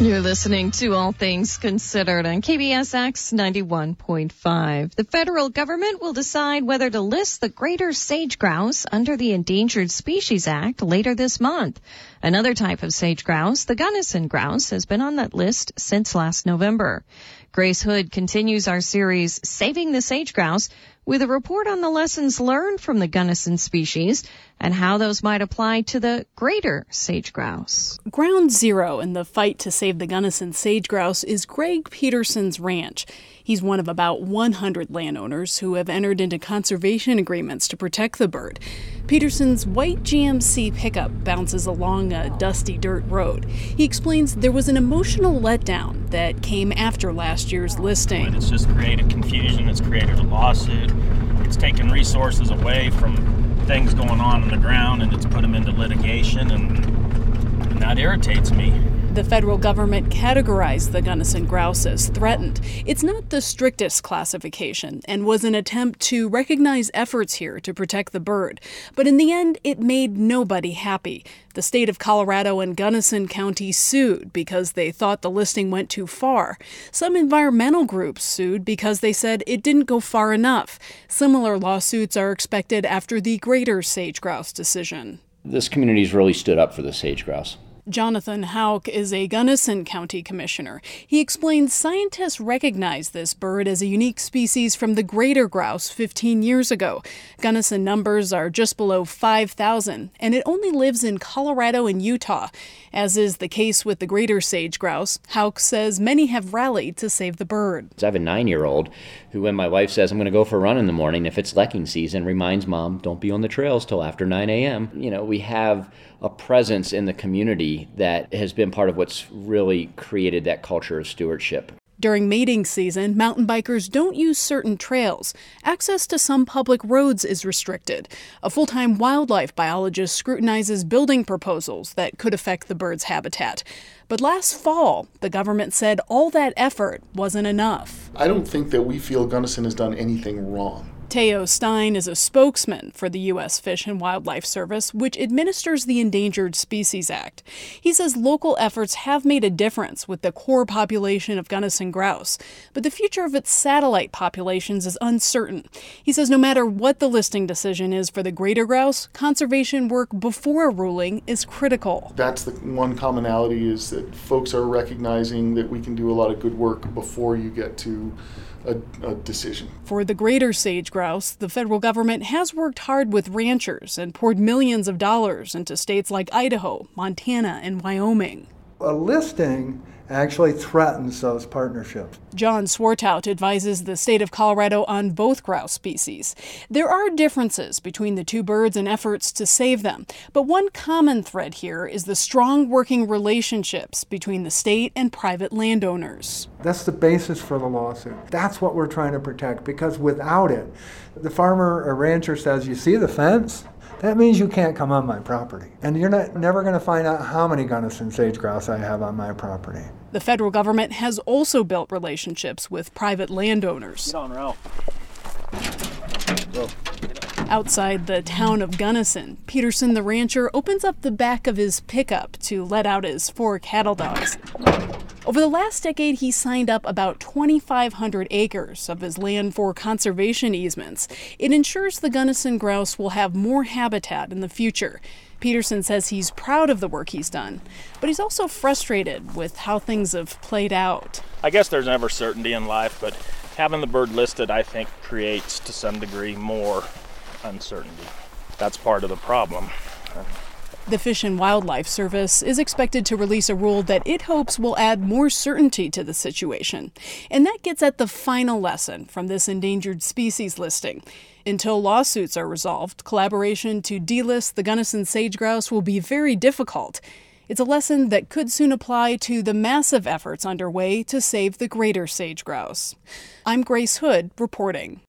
You're listening to All Things Considered on KBSX 91.5. The federal government will decide whether to list the greater sage grouse under the Endangered Species Act later this month. Another type of sage grouse, the Gunnison grouse, has been on that list since last November. Grace Hood continues our series Saving the Sage Grouse with a report on the lessons learned from the Gunnison species and how those might apply to the greater sage grouse. Ground zero in the fight to save the Gunnison sage grouse is Greg Peterson's ranch. He's one of about 100 landowners who have entered into conservation agreements to protect the bird. Peterson's white GMC pickup bounces along a dusty dirt road. He explains there was an emotional letdown that came after last year's listing. It's just created confusion, it's created a lawsuit, it's taken resources away from things going on in the ground and it's put them into litigation, and, and that irritates me. The federal government categorized the Gunnison grouse as threatened. It's not the strictest classification and was an attempt to recognize efforts here to protect the bird. But in the end, it made nobody happy. The state of Colorado and Gunnison County sued because they thought the listing went too far. Some environmental groups sued because they said it didn't go far enough. Similar lawsuits are expected after the greater sage grouse decision. This community's really stood up for the sage grouse. Jonathan Houck is a Gunnison County commissioner. He explains scientists recognized this bird as a unique species from the greater grouse 15 years ago. Gunnison numbers are just below 5,000, and it only lives in Colorado and Utah. As is the case with the greater sage grouse, Houck says many have rallied to save the bird. I have a nine year old who, when my wife says, I'm going to go for a run in the morning, if it's lekking season, reminds mom, don't be on the trails till after 9 a.m. You know, we have a presence in the community that has been part of what's really created that culture of stewardship. During mating season, mountain bikers don't use certain trails. Access to some public roads is restricted. A full time wildlife biologist scrutinizes building proposals that could affect the bird's habitat. But last fall, the government said all that effort wasn't enough. I don't think that we feel Gunnison has done anything wrong. Teo Stein is a spokesman for the U.S. Fish and Wildlife Service, which administers the Endangered Species Act. He says local efforts have made a difference with the core population of Gunnison grouse, but the future of its satellite populations is uncertain. He says no matter what the listing decision is for the greater grouse, conservation work before a ruling is critical. That's the one commonality is that folks are recognizing that we can do a lot of good work before you get to a, a, decision. For the greater sage grouse, the federal government has worked hard with ranchers and poured millions of dollars into states like Idaho, Montana, and Wyoming. A listing actually threatens those partnerships. John Swartout advises the state of Colorado on both grouse species. There are differences between the two birds and efforts to save them, but one common thread here is the strong working relationships between the state and private landowners. That's the basis for the lawsuit. That's what we're trying to protect because without it, the farmer or rancher says, You see the fence? that means you can't come on my property. And you're not, never going to find out how many Gunnison sage grouse I have on my property. The federal government has also built relationships with private landowners. Get on, Ralph. Go. Outside the town of Gunnison, Peterson the rancher opens up the back of his pickup to let out his four cattle dogs. Over the last decade, he signed up about 2,500 acres of his land for conservation easements. It ensures the Gunnison grouse will have more habitat in the future. Peterson says he's proud of the work he's done, but he's also frustrated with how things have played out. I guess there's never certainty in life, but having the bird listed, I think, creates to some degree more uncertainty. That's part of the problem. The Fish and Wildlife Service is expected to release a rule that it hopes will add more certainty to the situation. And that gets at the final lesson from this endangered species listing. Until lawsuits are resolved, collaboration to delist the Gunnison sage grouse will be very difficult. It's a lesson that could soon apply to the massive efforts underway to save the greater sage grouse. I'm Grace Hood reporting.